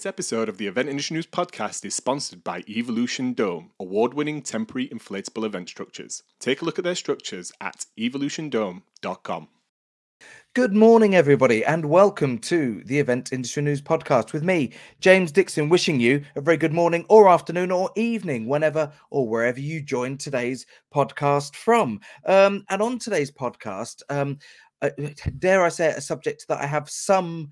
This episode of the Event Industry News podcast is sponsored by Evolution Dome, award winning temporary inflatable event structures. Take a look at their structures at evolutiondome.com. Good morning, everybody, and welcome to the Event Industry News podcast with me, James Dickson, wishing you a very good morning or afternoon or evening, whenever or wherever you join today's podcast from. Um, and on today's podcast, um, uh, dare I say, a subject that I have some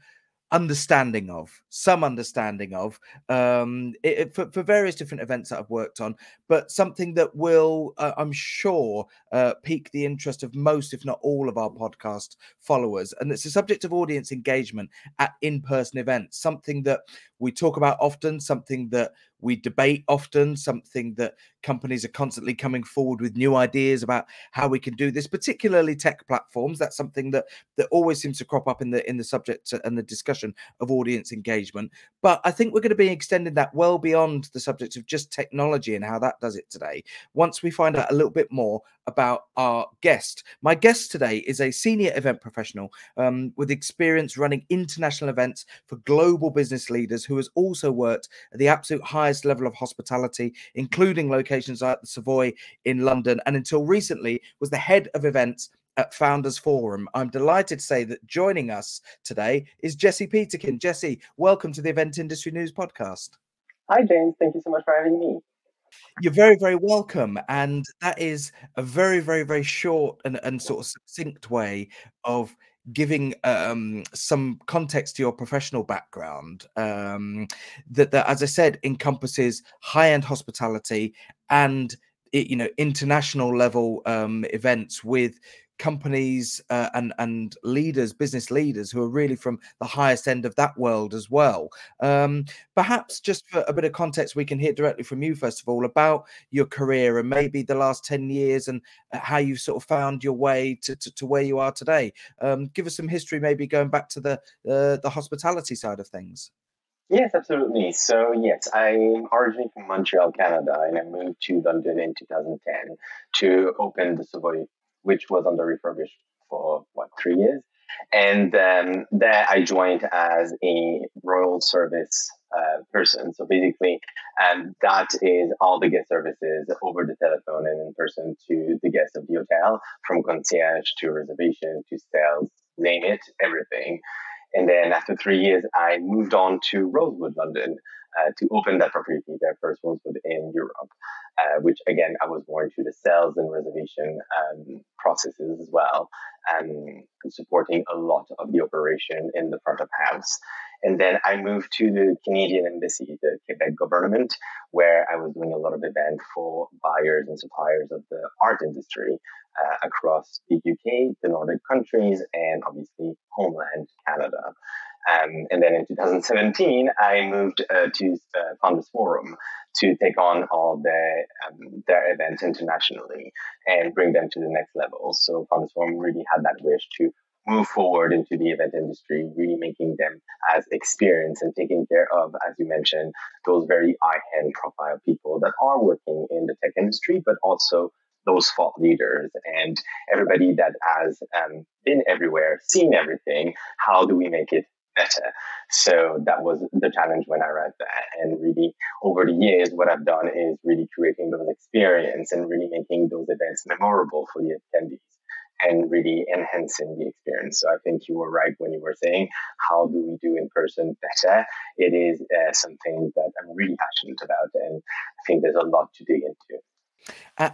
understanding of some understanding of um it, it, for, for various different events that i've worked on but something that will uh, i'm sure uh, pique the interest of most if not all of our podcast followers and it's the subject of audience engagement at in-person events something that we talk about often something that we debate often something that companies are constantly coming forward with new ideas about how we can do this particularly tech platforms. That's something that that always seems to crop up in the in the subject and the discussion of audience engagement. But i think we're going to be extending that well beyond the subject of just technology and how that does it today once we find out a little bit more about our guest. My guest today is a senior event professional um, with experience running international events for global business leaders who has also worked at the absolute highest level of hospitality including locations like the savoy in london and until recently was the head of events at Founders Forum. I'm delighted to say that joining us today is Jesse Peterkin. Jesse, welcome to the Event Industry News podcast. Hi, James. Thank you so much for having me. You're very, very welcome. And that is a very, very, very short and, and sort of succinct way of giving um, some context to your professional background um, that, that, as I said, encompasses high-end hospitality and you know international level um, events with companies uh, and and leaders, business leaders who are really from the highest end of that world as well. Um, perhaps just for a bit of context, we can hear directly from you first of all about your career and maybe the last ten years and uh, how you've sort of found your way to, to, to where you are today. Um, give us some history, maybe going back to the uh, the hospitality side of things. Yes, absolutely. So, yes, I'm originally from Montreal, Canada, and I moved to London in 2010 to open the Savoy which was under refurbished for what three years. And um, there I joined as a royal service uh, person. So basically, um, that is all the guest services over the telephone and in person to the guests of the hotel, from concierge to reservation to sales, name it, everything. And then after three years, I moved on to Rosewood, London, uh, to open that property, their first Rosewood in Europe uh, which again, I was more into the sales and reservation um, processes as well, and supporting a lot of the operation in the front of house. And then I moved to the Canadian Embassy, the Quebec government, where I was doing a lot of events for buyers and suppliers of the art industry uh, across the UK, the Nordic countries, and obviously homeland Canada. Um, and then in 2017, I moved uh, to uh, Founders Forum to take on all the, um, their events internationally and bring them to the next level. So Founders Forum really had that wish to move forward into the event industry, really making them as experienced and taking care of, as you mentioned, those very high-end profile people that are working in the tech industry, but also those thought leaders and everybody that has um, been everywhere, seen everything. How do we make it better. So that was the challenge when I arrived there. And really, over the years, what I've done is really creating those experience and really making those events memorable for the attendees and really enhancing the experience. So I think you were right when you were saying, how do we do in person better? It is uh, something that I'm really passionate about, and I think there's a lot to dig into.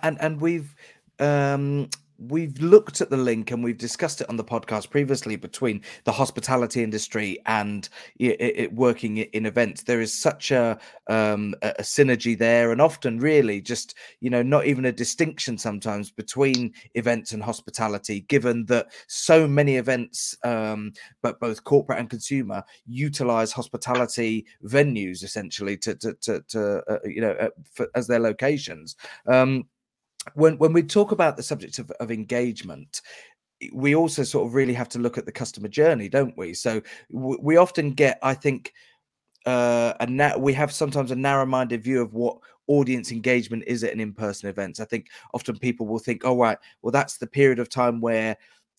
And and we've um we've looked at the link and we've discussed it on the podcast previously between the hospitality industry and it, it working in events. There is such a, um, a synergy there and often really just you know not even a distinction sometimes between events and hospitality given that so many events um, but both corporate and consumer utilize hospitality venues essentially to to to, to uh, you know uh, for, as their locations. Um, when when we talk about the subject of, of engagement we also sort of really have to look at the customer journey don't we? So w- we often get i think uh a na- we have sometimes a narrow-minded view of what audience engagement is at an in-person event. I think often people will think oh right well that's the period of time where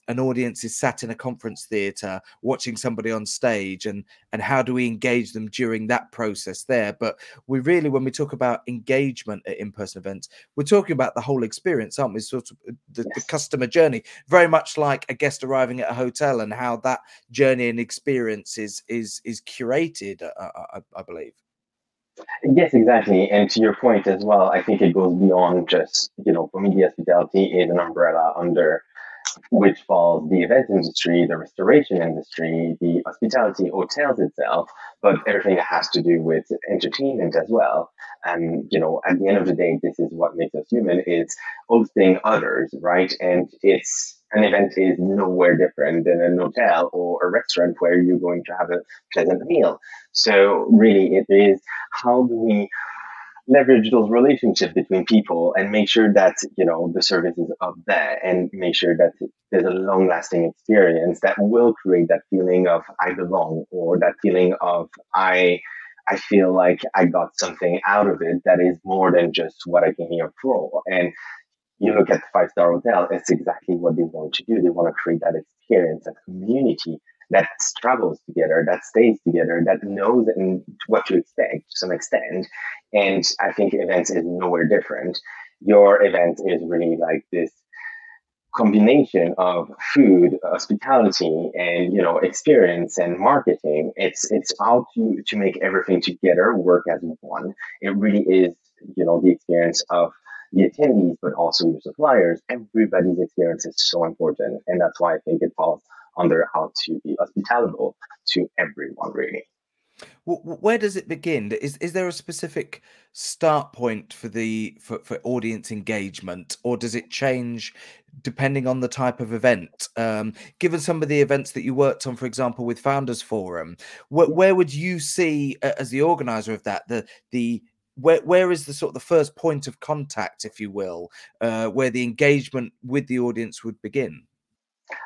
an audience is sat in a conference theatre watching somebody on stage and and how do we engage them during that process there but we really when we talk about engagement at in-person events we're talking about the whole experience aren't we sort of uh, the, yes. the customer journey very much like a guest arriving at a hotel and how that journey and experience is is is curated uh, I, I believe Yes, exactly. And to your point as well, I think it goes beyond just, you know, for media hospitality is an umbrella under which falls the event industry, the restoration industry, the hospitality, hotels itself, but everything that has to do with entertainment as well. And you know, at the end of the day, this is what makes us human: is hosting others, right? And it's an event is nowhere different than an hotel or a restaurant where you're going to have a pleasant meal. So really, it is how do we leverage those relationships between people and make sure that you know the service is up there and make sure that there's a long lasting experience that will create that feeling of i belong or that feeling of i i feel like i got something out of it that is more than just what i came here for. And you look at the five star hotel it's exactly what they want to do. They want to create that experience that community that travels together, that stays together, that knows and what to expect to some extent. And I think events is nowhere different. Your event is really like this combination of food, hospitality, and you know experience and marketing. It's it's how to to make everything together work as one. It really is you know the experience of the attendees, but also your suppliers. Everybody's experience is so important, and that's why I think it falls under how to be hospitable to everyone, really. Where does it begin? Is is there a specific start point for the for, for audience engagement, or does it change depending on the type of event? Um, given some of the events that you worked on, for example, with Founders Forum, wh- where would you see as the organizer of that the the where where is the sort of the first point of contact, if you will, uh, where the engagement with the audience would begin?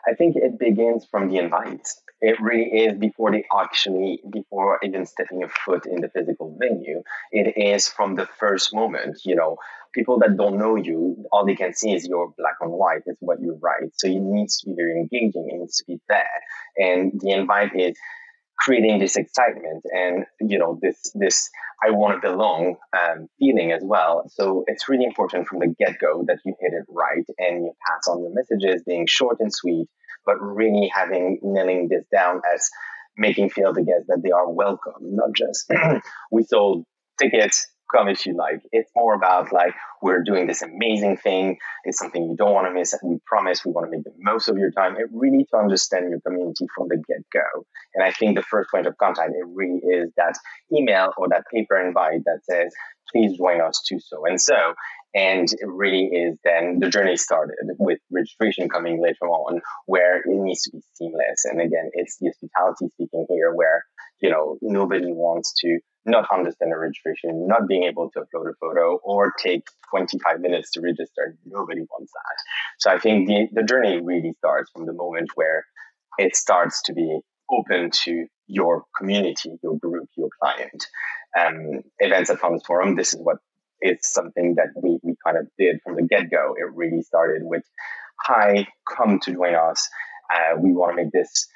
I think it begins from the invite. It really is before they actually, before even stepping a foot in the physical venue. It is from the first moment. You know, people that don't know you, all they can see is your black and white. It's what you write. So it needs to be very engaging. It needs to be there. And the invite is creating this excitement and you know this this I want to belong um, feeling as well. So it's really important from the get go that you hit it right and you pass on your messages, being short and sweet, but really having nailing this down as making feel the guests that they are welcome, not just we sold tickets come if you like. It's more about like we're doing this amazing thing. It's something you don't want to miss. And we promise we want to make the most of your time. It really to understand your community from the get go. And I think the first point of contact it really is that email or that paper invite that says please join us to so and so. And it really is then the journey started with registration coming later on, where it needs to be seamless. And again, it's the hospitality speaking here, where you know nobody wants to not understand a registration, not being able to upload a photo or take 25 minutes to register. Nobody wants that. So I think the, the journey really starts from the moment where it starts to be open to your community, your group, your client. Um, events at Founders Forum, this is what is something that we, we kind of did from the get go. It really started with, hi, come to join us. Uh, we want to make this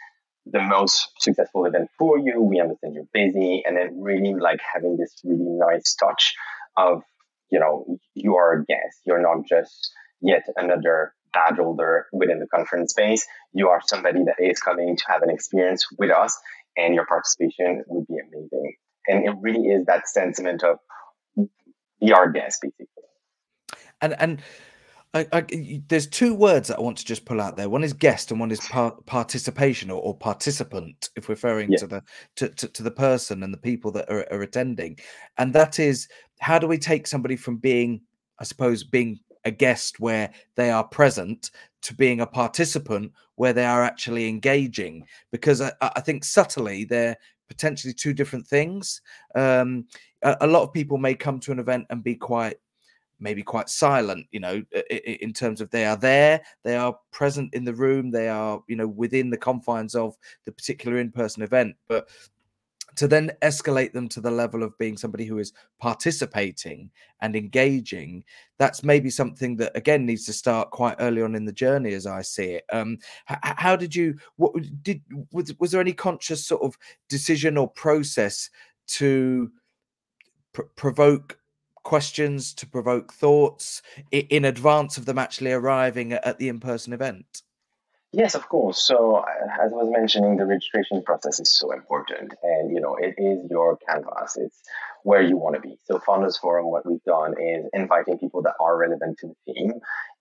the most successful event for you. We understand you're busy, and then really like having this really nice touch of you know you are a guest. You're not just yet another badge holder within the conference space. You are somebody that is coming to have an experience with us, and your participation would be amazing. And it really is that sentiment of you are a guest, basically. And and I, I, there's two words that I want to just pull out there. One is guest, and one is par- participation or, or, participant, if referring yeah. to the to, to, to, the person and the people that are, are attending. And that is how do we take somebody from being, I suppose, being a guest where they are present to being a participant where they are actually engaging? Because I, I think subtly they're potentially two different things. Um, a, a lot of people may come to an event and be quite maybe quite silent you know in terms of they are there they are present in the room they are you know within the confines of the particular in-person event. But to then escalate them to the level of being somebody who is participating and engaging that's maybe something that again needs to start quite early on in the journey as i see it. Um h- how did you what did was, was there any conscious sort of decision or process to pr- provoke questions to provoke thoughts in advance of them actually arriving at the in-person event Yes, of course. So, uh, as I was mentioning, the registration process is so important, and you know, it is your canvas. It's where you want to be. So, Founders Forum, what we've done is inviting people that are relevant to the theme,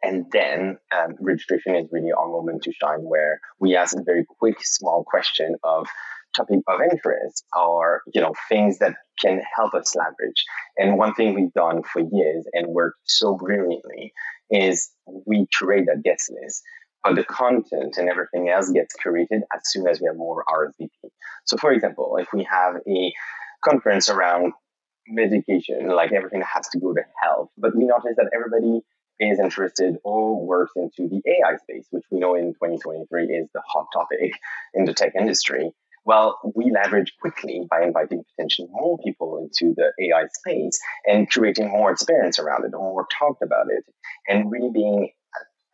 and then um, registration is really our moment to shine, where we ask a very quick, small question of topic of interest or you know things that can help us leverage. And one thing we've done for years and worked so brilliantly is we curate a guest list but the content and everything else gets curated as soon as we have more RSVP. So, for example, if we have a conference around medication, like everything has to go to health, but we notice that everybody is interested or works into the AI space, which we know in 2023 is the hot topic in the tech industry. Well, we leverage quickly by inviting potentially more people into the AI space and creating more experience around it or more talked about it and really being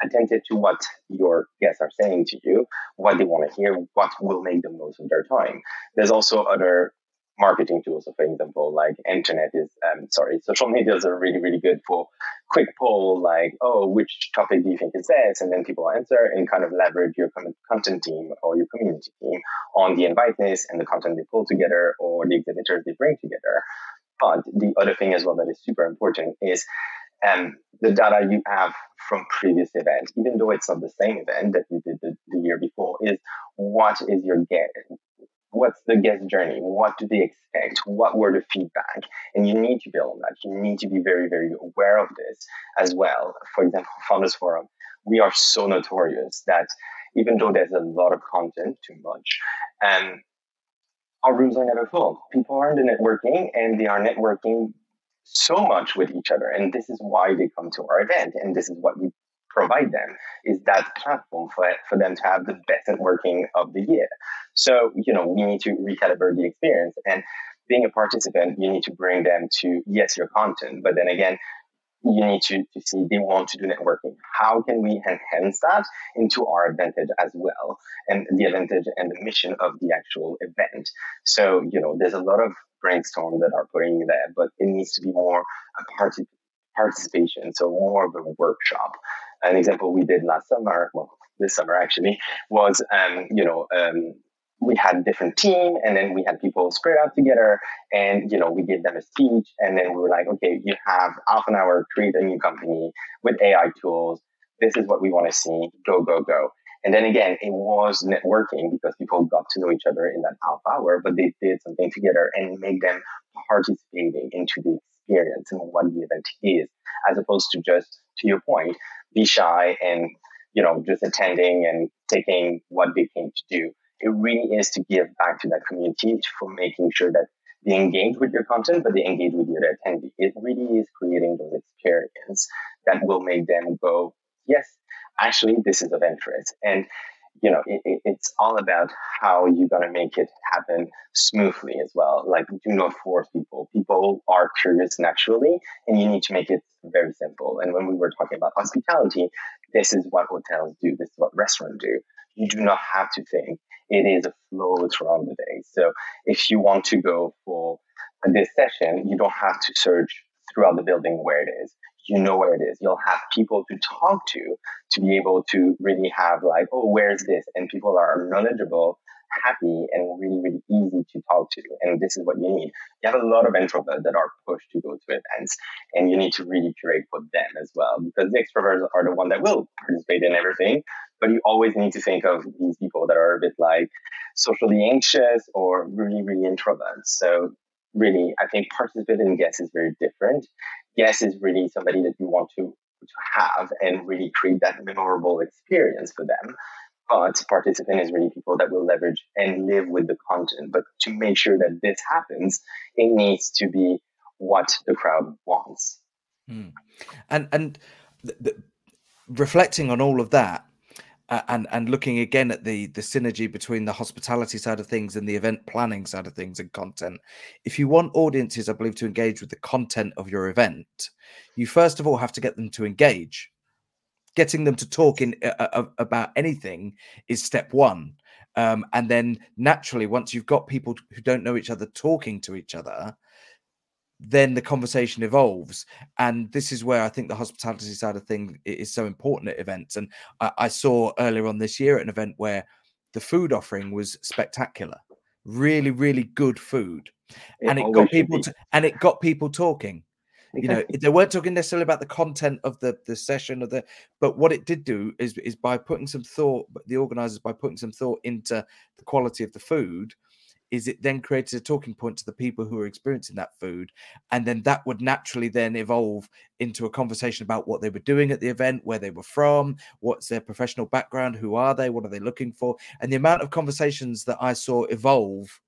attentive to what your guests are saying to you, what they want to hear, what will make the most of their time. There's also other marketing tools. So for example, like internet is, um, sorry, social medias are really, really good for quick poll, like, oh, which topic do you think is best? And then people answer and kind of leverage your content team or your community team on the invite inviteness and the content they pull together or the exhibitors they bring together. But the other thing as well that is super important is um, the data you have from previous events, even though it's not the same event that you did the, the year before, is what is your guest? What's the guest journey? What do they expect? What were the feedback? And you need to build on that. You need to be very, very aware of this as well. For example, Founders Forum, we are so notorious that even though there's a lot of content, too much, um, our rooms are never full. People are into networking and they are networking so much with each other. And this is why they come to our event. And this is what we provide them is that platform for, for them to have the best networking of the year. So, you know, we need to recalibrate the experience. And being a participant, you need to bring them to, yes, your content, but then again, you need to, to see they want to do networking. How can we enhance that into our advantage as well? And the advantage and the mission of the actual event. So, you know, there's a lot of brainstorm that are putting there, but it needs to be more a party participation. So more of a workshop. An example we did last summer, well, this summer actually, was, um, you know, um, we had different team and then we had people spread out together and you know we gave them a speech and then we were like okay you have half an hour create a new company with ai tools. This is what we want to see. Go go go. And then again it was networking because people got to know each other in that half hour but they did something together and make them participating into the experience and what the event is as opposed to just to your point be shy and you know just attending and taking what they came to do it really is to give back to that community for making sure that they engage with your content, but they engage with your attendee. It really is creating those experiences that will make them go, yes, actually, this is of interest. And you know, it, it, it's all about how you're going to make it happen smoothly as well. Like, do not force people. People are curious naturally, and you need to make it very simple. And when we were talking about hospitality, this is what hotels do, this is what restaurants do. You do not have to think it is a flow throughout the day. So if you want to go for this session, you don't have to search throughout the building where it is. You know where it is. You'll have people to talk to to be able to really have like, oh, where's this? And people are knowledgeable, happy, and really, really easy to talk to. And this is what you need. You have a lot of introverts that are pushed to go to events, and you need to really curate for them as well because the extroverts are the one that will participate in everything, but you always need to think of these people that are a bit like socially anxious or really, really introverts. So really, I think participating guests is very different. Guest is really somebody that you want to, to have and really create that memorable experience for them. But participant is really people that will leverage and live with the content. But to make sure that this happens, it needs to be what the crowd wants. Mm. And and the, the, reflecting on all of that, uh, and and looking again at the the synergy between the hospitality side of things and the event planning side of things and content. If you want audiences i believe to engage with the content of your event you first of all have to get them to engage. Getting them to talk in uh, about anything is step one. Um, and then naturally once you've got people who don't know each other talking to each other then the conversation evolves. And this is where i think the hospitality side of thing is so important at events. And I, I, saw earlier on this year at an event where the food offering was spectacular really really good food. It and it got people to, and it got people talking. You know they weren't talking necessarily about the content of the the session of the but what it did do is is by putting some thought the organizers by putting some thought into the quality of the food is it then created a talking point to the people who are experiencing that food and then that would naturally then evolve into a conversation about what they were doing at the event where they were from what's their professional background who are they what are they looking for? And the amount of conversations that i saw evolve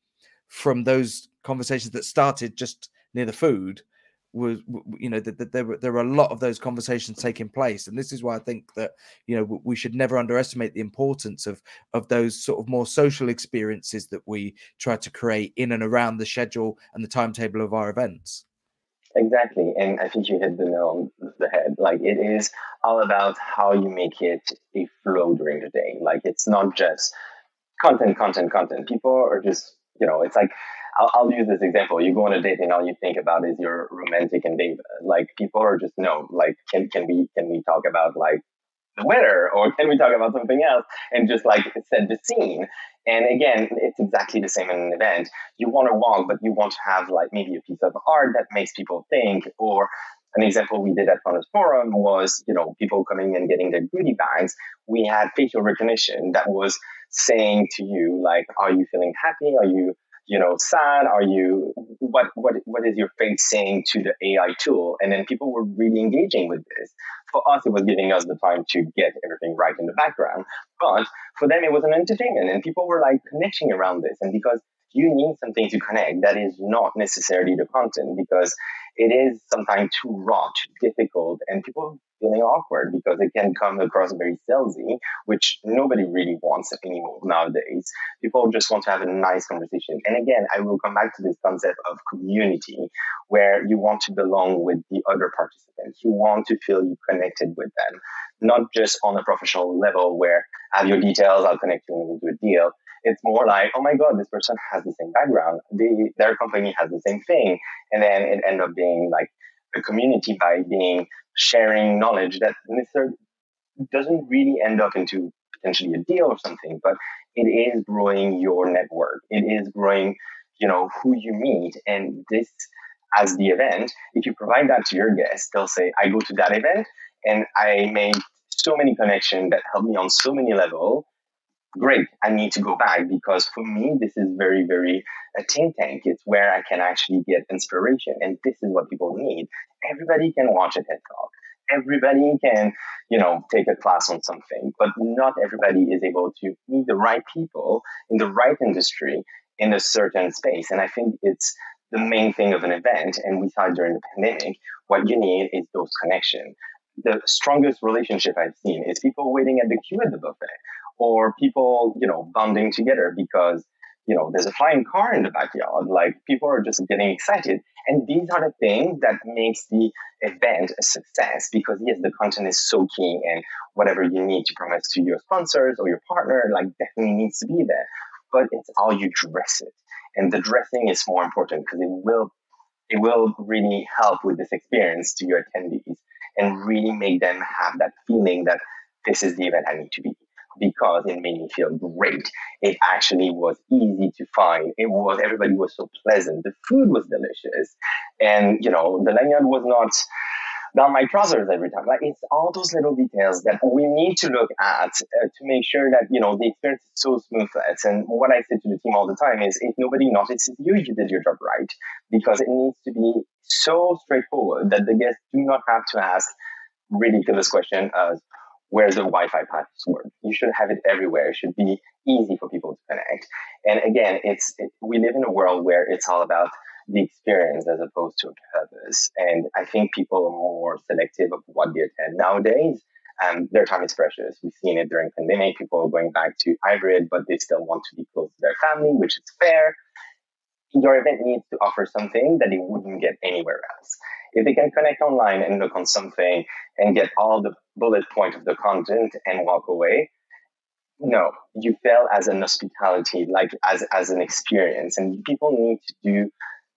from those conversations that started just near the food was you know that there were there were a lot of those conversations taking place. And this is why i think that you know we should never underestimate the importance of of those sort of more social experiences that we try to create in and around the schedule and the timetable of our events. Exactly. And i think you hit the nail on the head. Like it is all about how you make it a flow during the day. Like it's not just content content content. People are just you know it's like I'll, I'll, use this example. You go on a date and all you think about is your romantic and date. Like people are just no, like can can we can we talk about like the weather or can we talk about something else and just like set the scene? And again, it's exactly the same in an event. You want to walk, but you want to have like maybe a piece of art that makes people think or an example we did at Founders Forum was, you know, people coming and getting their goodie bags. We had facial recognition that was saying to you, like, are you feeling happy? Are you you know sad? Are you what what what is your face saying to the ai tool? And then people were really engaging with this. For us it was giving us the time to get everything right in the background. But for them it was an entertainment and people were like connecting around this. And because you need something to connect that is not necessarily the content because it is sometimes too raw, too difficult, and people feeling awkward because it can come across very salesy, which nobody really wants anymore nowadays. People just want to have a nice conversation. And again, I will come back to this concept of community where you want to belong with the other participants. You want to feel you connected with them, not just on a professional level where I have your details, I'll connect you and we'll do a deal. It's more like, oh my God, this person has the same background. They, their company has the same thing. And then it end up being like a community by being sharing knowledge that doesn't really end up into potentially a deal or something, but it is growing your network. It is growing, you know, who you meet. And this as the event, if you provide that to your guests, they'll say, I go to that event and I made so many connections that helped me on so many levels great, I need to go back because for me, this is very, very a think tank. It's where I can actually get inspiration. And this is what people need. Everybody can watch a TED Talk. Everybody can, you know, take a class on something, but not everybody is able to meet the right people in the right industry in a certain space. And I think it's the main thing of an event. And we saw during the pandemic, what you need is those connections. The strongest relationship I've seen is people waiting at the queue at the buffet or people, you know, bonding together because, you know, there's a flying car in the backyard. Like people are just getting excited. And these are the things that makes the event a success because yes, the content is so key and whatever you need to promise to your sponsors or your partner, like definitely needs to be there. But it's how you dress it. And the dressing is more important because it will it will really help with this experience to your attendees and really make them have that feeling that this is the event I need to be because it made me feel great. It actually was easy to find. It was everybody was so pleasant. The food was delicious, and you know the lanyard was not down my trousers every time. Like it's all those little details that we need to look at uh, to make sure that you know the experience is so smooth. And what I say to the team all the time is, if nobody notices you, you did your job right, because it needs to be so straightforward that the guests do not have to ask ridiculous questions as where's the Wi-Fi password? You should have it everywhere. It should be easy for people to connect. And again, it's it, we live in a world where it's all about the experience as opposed to a purpose. And I think people are more selective of what they attend nowadays Um, their time is precious. We've seen it during pandemic. People are going back to hybrid, but they still want to be close to their family, which is fair. Your event needs to offer something that they wouldn't get anywhere else. If they can connect online and look on something and get all the bullet point of the content and walk away, no, you fail as an hospitality, like as as an experience, and people need to do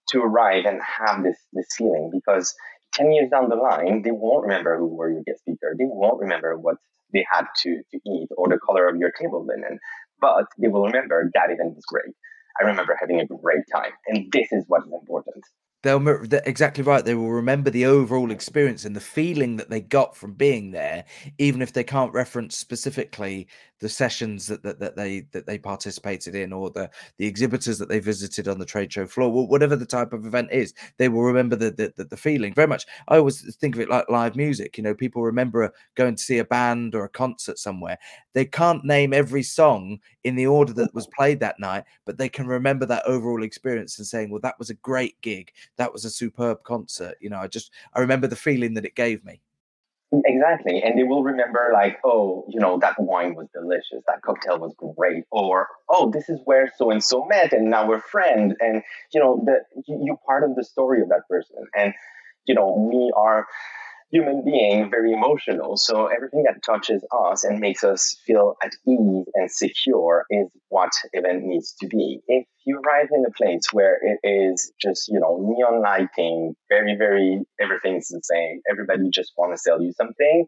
to arrive and have this this feeling because 10 years down the line, they won't remember who were your guest speaker. They won't remember what they had to, to eat or the color of your table linen, but they will remember that event was great. I remember having a great time. And this is what is important they'll exactly right they will remember the overall experience and the feeling that they got from being there even if they can't reference specifically the sessions that, that, that they that they participated in or the the exhibitors that they visited on the trade show floor whatever the type of event is they will remember the the, the, the feeling very much. I always think of it like live music you know people remember going to see a band or a concert somewhere. They can't name every song in the order that was played that night but they can remember that overall experience and saying well that was a great gig. That was a superb concert. You know i just i remember the feeling that it gave me Exactly. And they will remember, like, oh, you know, that wine was delicious. That cocktail was great. Or, oh, this is where so and so met and now we're friends. And, you know, that you're part of the story of that person. And, you know, we are human being, very emotional. So everything that touches us and makes us feel at ease and secure is what event needs to be. If you arrive in a place where it is just, you know, neon lighting, very, very, everything's the same. Everybody just want to sell you something.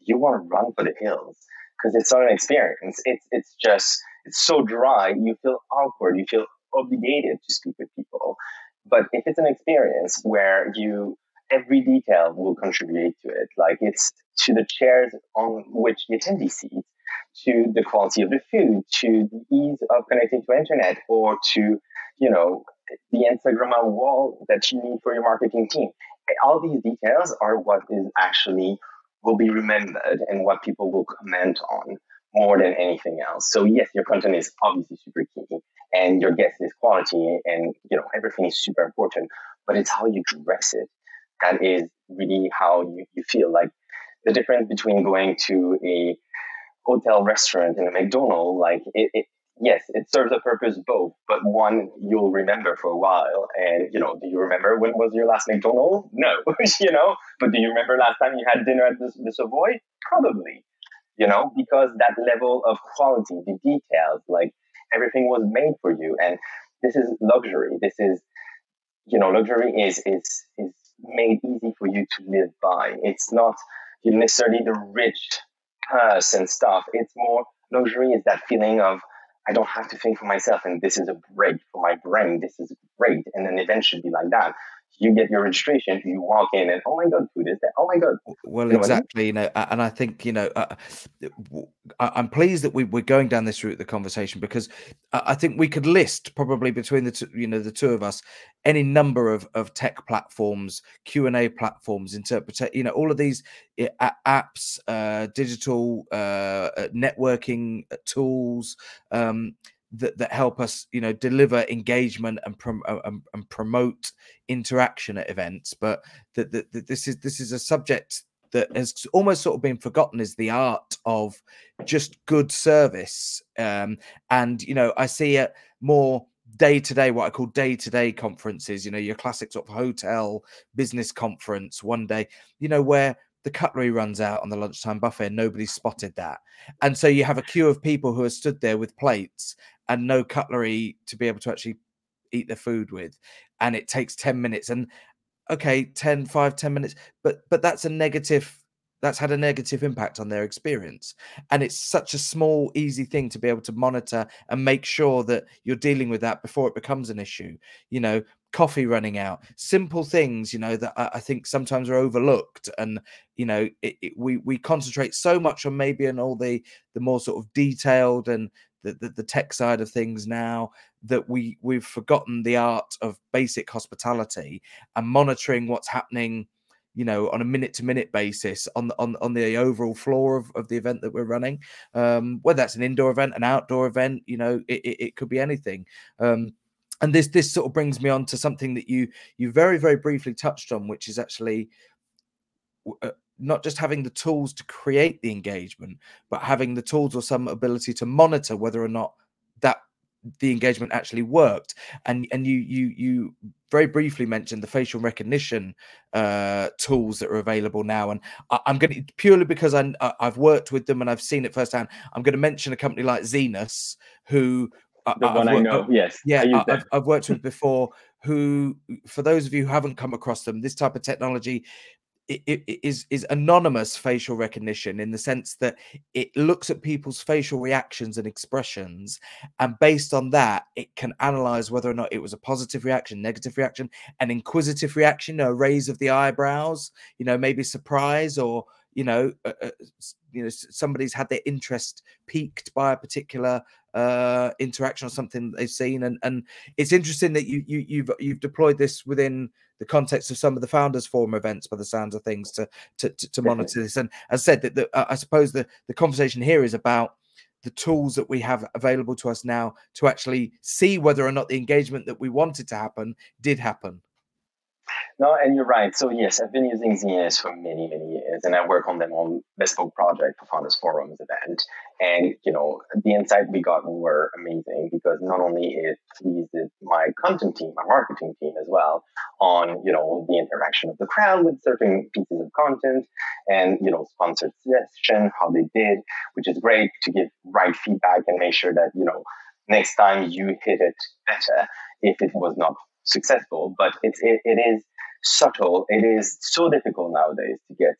You want to run for the hills because it's not an experience. It's, it's just, it's so dry. You feel awkward. You feel obligated to speak with people. But if it's an experience where you every detail will contribute to it. Like it's to the chairs on which the attendee sits, to the quality of the food, to the ease of connecting to internet, or to, you know, the Instagram wall that you need for your marketing team. All these details are what is actually will be remembered and what people will comment on more than anything else. So yes, your content is obviously super key and your guest is quality and you know everything is super important, but it's how you dress it that is really how you, you feel like the difference between going to a hotel restaurant and a McDonald's, like it, it, yes, it serves a purpose both, but one you'll remember for a while. And, you know, do you remember when was your last McDonald's? No, you know, but do you remember last time you had dinner at the, the Savoy? Probably, you know, because that level of quality, the details, like everything was made for you. And this is luxury. This is, you know, luxury is, is, is made easy for you to live by. It's not necessarily the rich purse and stuff. It's more luxury is that feeling of I don't have to think for myself and this is a break for my brain. This is great. And an event should be like that you get your registration, you walk in, and oh my god, food is there? Oh my god. Well, you know exactly. You know, and I think you know, uh, I'm pleased that we, we're going down this route of the conversation because I think we could list probably between the two, you know, the two of us, any number of of tech platforms, Q and A platforms, interpret, you know, all of these apps, uh, digital uh, uh networking uh, tools. Um, that, that help us you know deliver engagement and, prom- uh, and, and promote interaction at events. But that, that, this is this is a subject that has almost sort of been forgotten is the art of just good service. Um, and you know i see it more day to day, what I call day to day conferences, you know, your classic sort of hotel business conference one day, you know, where the cutlery runs out on the lunchtime buffet. Nobody spotted that. And so you have a queue of people who are stood there with plates and no cutlery to be able to actually eat their food with. And it takes 10 minutes. And okay, 10, 5, 10 minutes, but but that's a negative that's had a negative impact on their experience. And it's such a small, easy thing to be able to monitor and make sure that you're dealing with that before it becomes an issue. You know, coffee running out. Simple things you know that i, I think sometimes are overlooked. And you know it, it, we we concentrate so much on maybe on all the the more sort of detailed and the, the, the tech side of things now that we we've forgotten the art of basic hospitality and monitoring what's happening you know on a minute to minute basis on the on, on the overall floor of, of the event that we're running. Um whether that's an indoor event an outdoor event you know it, it, it could be anything. Um and this this sort of brings me on to something that you you very very briefly touched on which is actually uh, not just having the tools to create the engagement, but having the tools or some ability to monitor whether or not that the engagement actually worked. And and you you you very briefly mentioned the facial recognition uh, tools that are available now. And I, am going to purely because I, i've worked with them and i've seen it firsthand i'm going to mention a company like Zenus who the one I know, yes. Yeah, I have I've worked with before. Who, for those of you who haven't come across them, this type of technology it, it is is anonymous facial recognition in the sense that it looks at people's facial reactions and expressions and based on that it can analyze whether or not it was a positive reaction negative reaction an inquisitive reaction a raise of the eyebrows you know maybe surprise or you know uh, uh, you know somebody's had their interest piqued by a particular uh interaction or something they've seen and and it's interesting that you you you've you've deployed this within the context of some of the founders forum events by the sounds of things to to to, to monitor this. And as I said that uh, i suppose the the conversation here is about the tools that we have available to us now to actually see whether or not the engagement that we wanted to happen did happen no, and you're right. So yes, I've been using Zenus for many, many years, and I work on them on bespoke project for Founders Forums event. And you know, the insight we got were amazing because not only it pleased my content team, my marketing team as well, on you know the interaction of the crowd with certain pieces of content, and you know sponsored session, how they did, which is great to give right feedback and make sure that you know next time you hit it better if it was not successful, but it's it, it is subtle. It is so difficult nowadays to get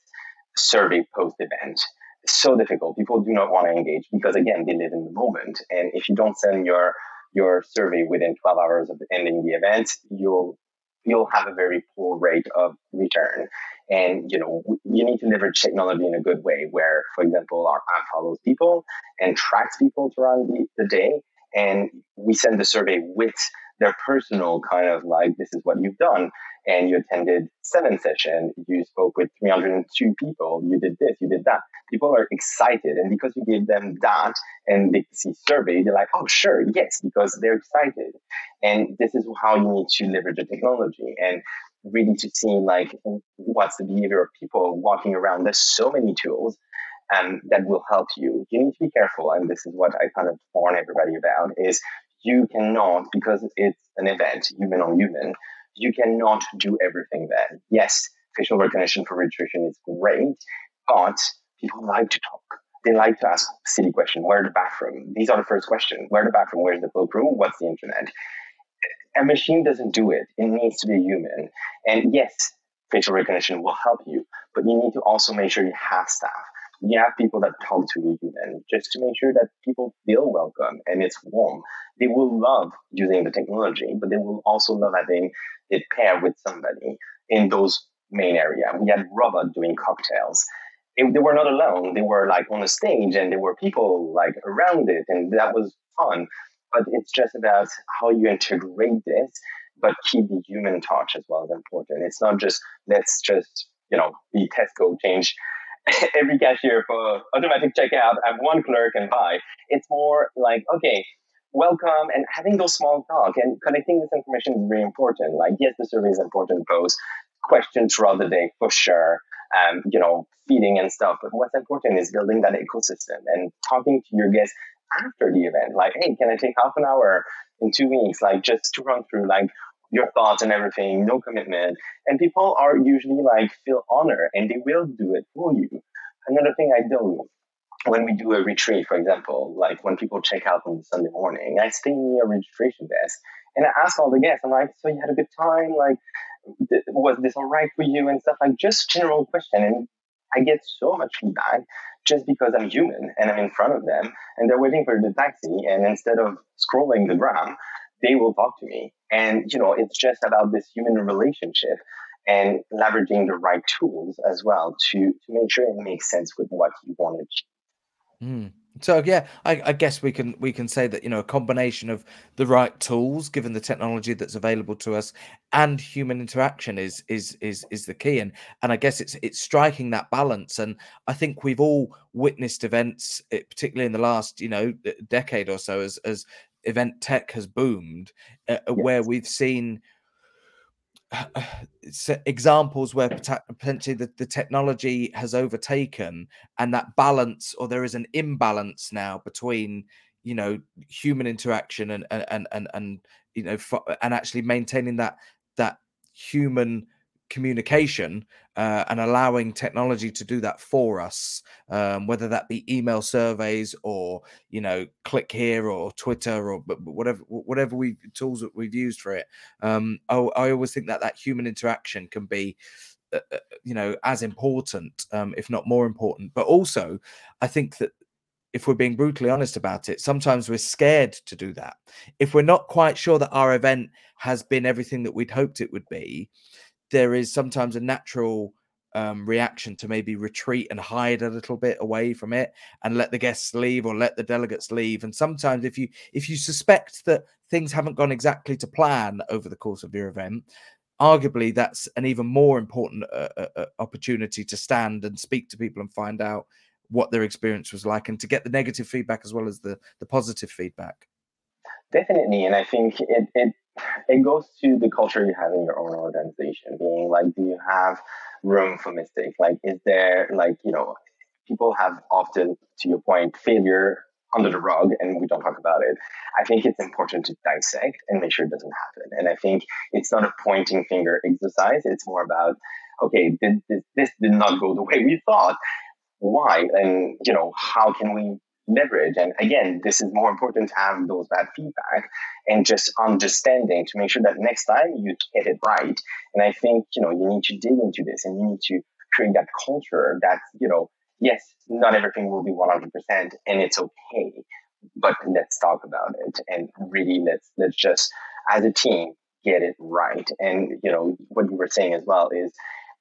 survey post event. So difficult. People do not want to engage because again they live in the moment. And if you don't send your your survey within 12 hours of ending the event, you'll you'll have a very poor rate of return. And you know you need to leverage technology in a good way, where, for example, our app follows people and tracks people throughout the, the day, and we send the survey with their personal kind of like, this is what you've done. And you attended seven session, you spoke with 302 people, you did this, you did that. People are excited. And because you gave them that and they see survey, they're like, oh, sure, yes, because they're excited. And this is how you need to leverage the technology and really to see like what's the behavior of people walking around. There's so many tools um, that will help you. You need to be careful, and this is what I kind of warn everybody about: is you cannot, because it's an event, human on human, you cannot do everything there. Yes, facial recognition for registration is great, but people like to talk. They like to ask silly questions. Where the bathroom? These are the first questions. Where the bathroom? Where's the cloakroom? What's the internet? A machine doesn't do it. It needs to be human. And yes, facial recognition will help you, but you need to also make sure you have staff you have people that talk to you and just to make sure that people feel welcome and it's warm. They will love using the technology, but they will also love having it paired with somebody in those main area. We had Robot doing cocktails. It, they were not alone. They were like on a stage and there were people like around it and that was fun. But it's just about how you integrate this, but keep the human touch as well as important. It's not just let's just, you know, be Tesco change every cashier for automatic checkout, have one clerk and buy. It's more like, okay, welcome and having those small talk and connecting this information is very important. Like, yes, the survey is important, pose questions throughout the day for sure. Um, you know, feeding and stuff. But what's important is building that ecosystem and talking to your guests after the event. Like, hey, can I take half an hour in two weeks? Like, just to run through like your thoughts and everything, no commitment. And people are usually like feel honor and they will do it for you. Another thing I do when we do a retreat, for example, like when people check out on Sunday morning, I stay near registration desk and I ask all the guests, I'm like, so you had a good time? Like, was this all right for you and stuff like just general question. And I get so much feedback just because I'm human and I'm in front of them and they're waiting for the taxi. And instead of scrolling the gram, they will talk to me. And, you know, it's just about this human relationship and leveraging the right tools as well to, to make sure it makes sense with what you want to achieve. Mm. So yeah, I, I, guess we can we can say that you know a combination of the right tools, given the technology that's available to us, and human interaction is is is is the key. And and I guess it's it's striking that balance. And I think we've all witnessed events, eh, particularly in the last you know decade or so, as as event tech has boomed, uh, uh, yes. where we've seen examples where potentially the, the technology has overtaken and that balance or there is an imbalance now between you know human interaction and and and and, you know and actually maintaining that that human communication uh, and allowing technology to do that for us um, whether that be email surveys or you know click here or twitter or whatever whatever we tools that we've used for it um, I, I, always think that that human interaction can be uh, uh, you know as important um, if not more important but also i think that if we're being brutally honest about it, sometimes we're scared to do that. If we're not quite sure that our event has been everything that we'd hoped it would be, there is sometimes a natural um, reaction to maybe retreat and hide a little bit away from it and let the guests leave or let the delegates leave. And sometimes, if you if you suspect that things haven't gone exactly to plan over the course of your event, arguably that's an even more important uh, uh, uh opportunity to stand and speak to people and find out what their experience was like and to get the negative feedback as well as the the positive feedback definitely and i think it it it goes to the culture you have in your own organization being like do you have room for mistake like is there like you know people have often to your point failure under the rug and we don't talk about it. I think it's important to dissect and make sure it doesn't happen. And i think it's not a pointing finger exercise. It's more about okay this, this, this did not go the way we thought. Why? And you know how can we leverage. And again this is more important to have those bad feedback and just understanding to make sure that next time you get it right. And i think you know you need to dig into this and you need to create that culture that you know yes not everything will be 100% and it's okay but let's talk about it and really let's let's just as a team get it right. And you know what you were saying as well is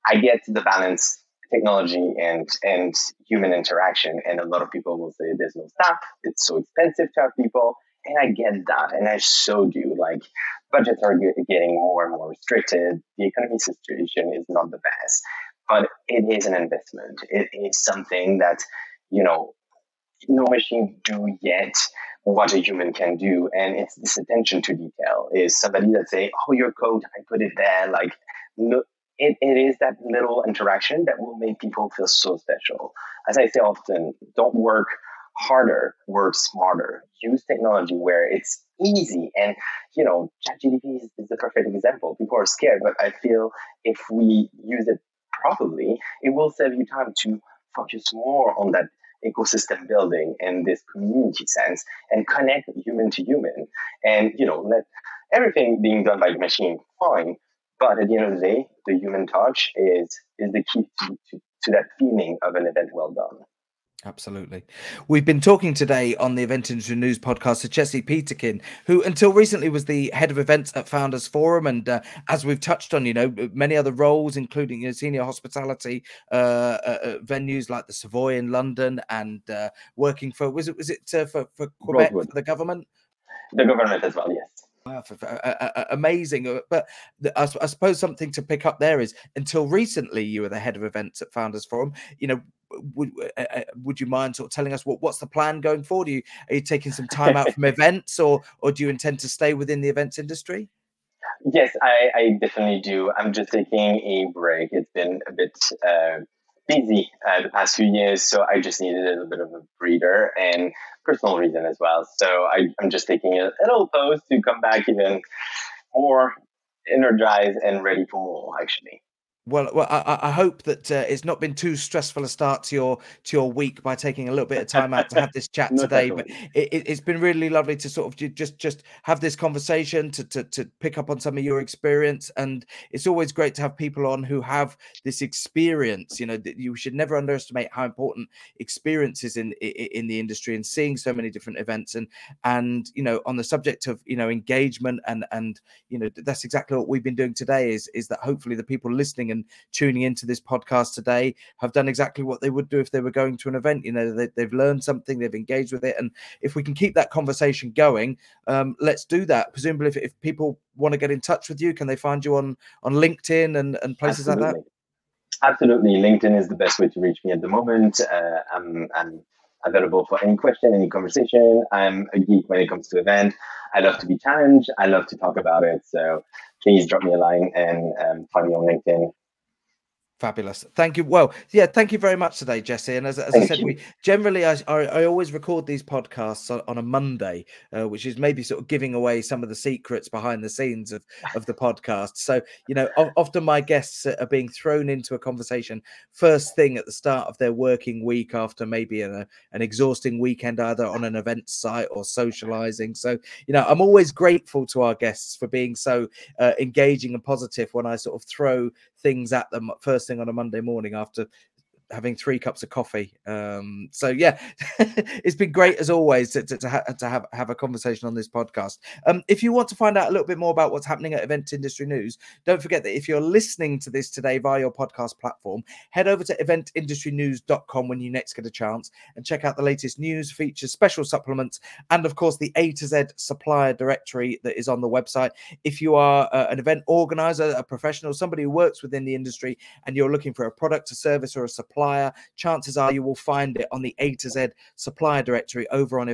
i get the balance technology and and human interaction. And a lot of people will say there's no staff, it's so expensive to have people. And I get that, and I so do. Like budgets are getting more and more restricted. The economy situation is not the best, but it is an investment. It is something that you know no machine do yet what a human can do and it's this attention to detail is somebody that say oh your code i put it there like no, it, it is that little interaction that will make people feel so special. As I say often, don't work harder, work smarter. Use technology where it's easy. And, you know, ChatGPT is, is the perfect example. People are scared, but I feel if we use it properly, it will save you time to focus more on that ecosystem building and this community sense and connect human to human. And, you know, let everything being done by the machine, fine. But at the end of the day, the human touch is is the key to, to, to that feeling of an event well done. Absolutely. We've been talking today on the Event Industry News podcast to Jesse Peterkin, who until recently was the head of events at Founders Forum. And uh, as we've touched on, you know, many other roles, including you know, senior hospitality uh, uh, uh venues like the Savoy in London and uh, working for, was it, was it uh, for, for Quebec, for the government? The government as well, yes. Amazing, but I, suppose something to pick up there is until recently you were the head of events at Founders Forum. You know, would would you mind sort of telling us what, what's the plan going forward? Are you, are you taking some time out from events, or or do you intend to stay within the events industry? Yes, I, I definitely do. I'm just taking a break. It's been a bit uh, busy uh, the past few years, so I just needed a little bit of a breather and personal reason as well. So I, am just taking a little pause to come back even more energized and ready for more, actually. Well, well, I, I hope that uh, it's not been too stressful a start to your to your week by taking a little bit of time out to have this chat today. But it, has been really lovely to sort of just just have this conversation to, to to pick up on some of your experience, and it's always great to have people on who have this experience. You know, you should never underestimate how important experience is in in the industry and seeing so many different events and and you know on the subject of you know engagement and and you know that's exactly what we've been doing today. Is is that hopefully the people listening and and tuning into this podcast today have done exactly what they would do if they were going to an event. You know, they, have learned something, they've engaged with it. And if we can keep that conversation going, um, let's do that. Presumably, if, if people want to get in touch with you, can they find you on, on LinkedIn and, and places Absolutely. like that? Absolutely. LinkedIn is the best way to reach me at the moment. Uh, I'm, I'm available for any question, any conversation. I'm a geek when it comes to event. I love to be challenged. I love to talk about it. So please drop me a line and um, find me on LinkedIn. Fabulous. Thank you. Well, yeah, thank you very much today, Jesse. And as, as I said, we generally, I, I, always record these podcasts on, on a Monday, uh, which is maybe sort of giving away some of the secrets behind the scenes of, of the podcast. So, you know, often my guests are being thrown into a conversation first thing at the start of their working week after maybe an, an exhausting weekend, either on an event site or socializing. So, you know, I'm always grateful to our guests for being so uh, engaging and positive when I sort of throw things at them first thing on a Monday morning after having three cups of coffee. Um, so yeah, it's been great as always to, to, to, ha- to, have have a conversation on this podcast. Um, if you want to find out a little bit more about what's happening at Event Industry News, don't forget that if you're listening to this today via your podcast platform, head over to eventindustrynews.com when you next get a chance and check out the latest news, features, special supplements, and of course the A to Z supplier directory that is on the website. If you are uh, an event organizer, a professional, somebody who works within the industry, and you're looking for a product, a service, or a supply supplier, chances are you will find it on the A to Z supplier directory over on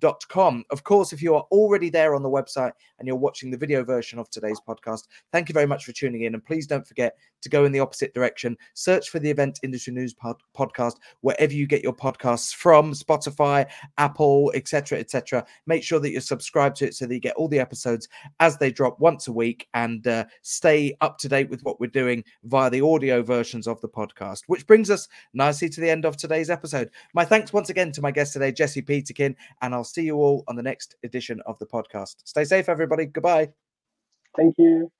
eventindustrynews.com. Of course, if you are already there on the website and you're watching the video version of today's podcast, thank you very much for tuning in. And please don't forget to go in the opposite direction. Search for the Event Industry News pod- podcast wherever you get your podcasts from Spotify, Apple, etc., etc. Make sure that you're subscribed to it so that you get all the episodes as they drop once a week and uh, stay up to date with what we're doing via the audio versions of the podcast, which brings us nicely to the end of today's episode. My thanks once again to my guest today, Jesse Peterkin, and I'll see you all on the next edition of the podcast. Stay safe, everybody. Goodbye. Thank you.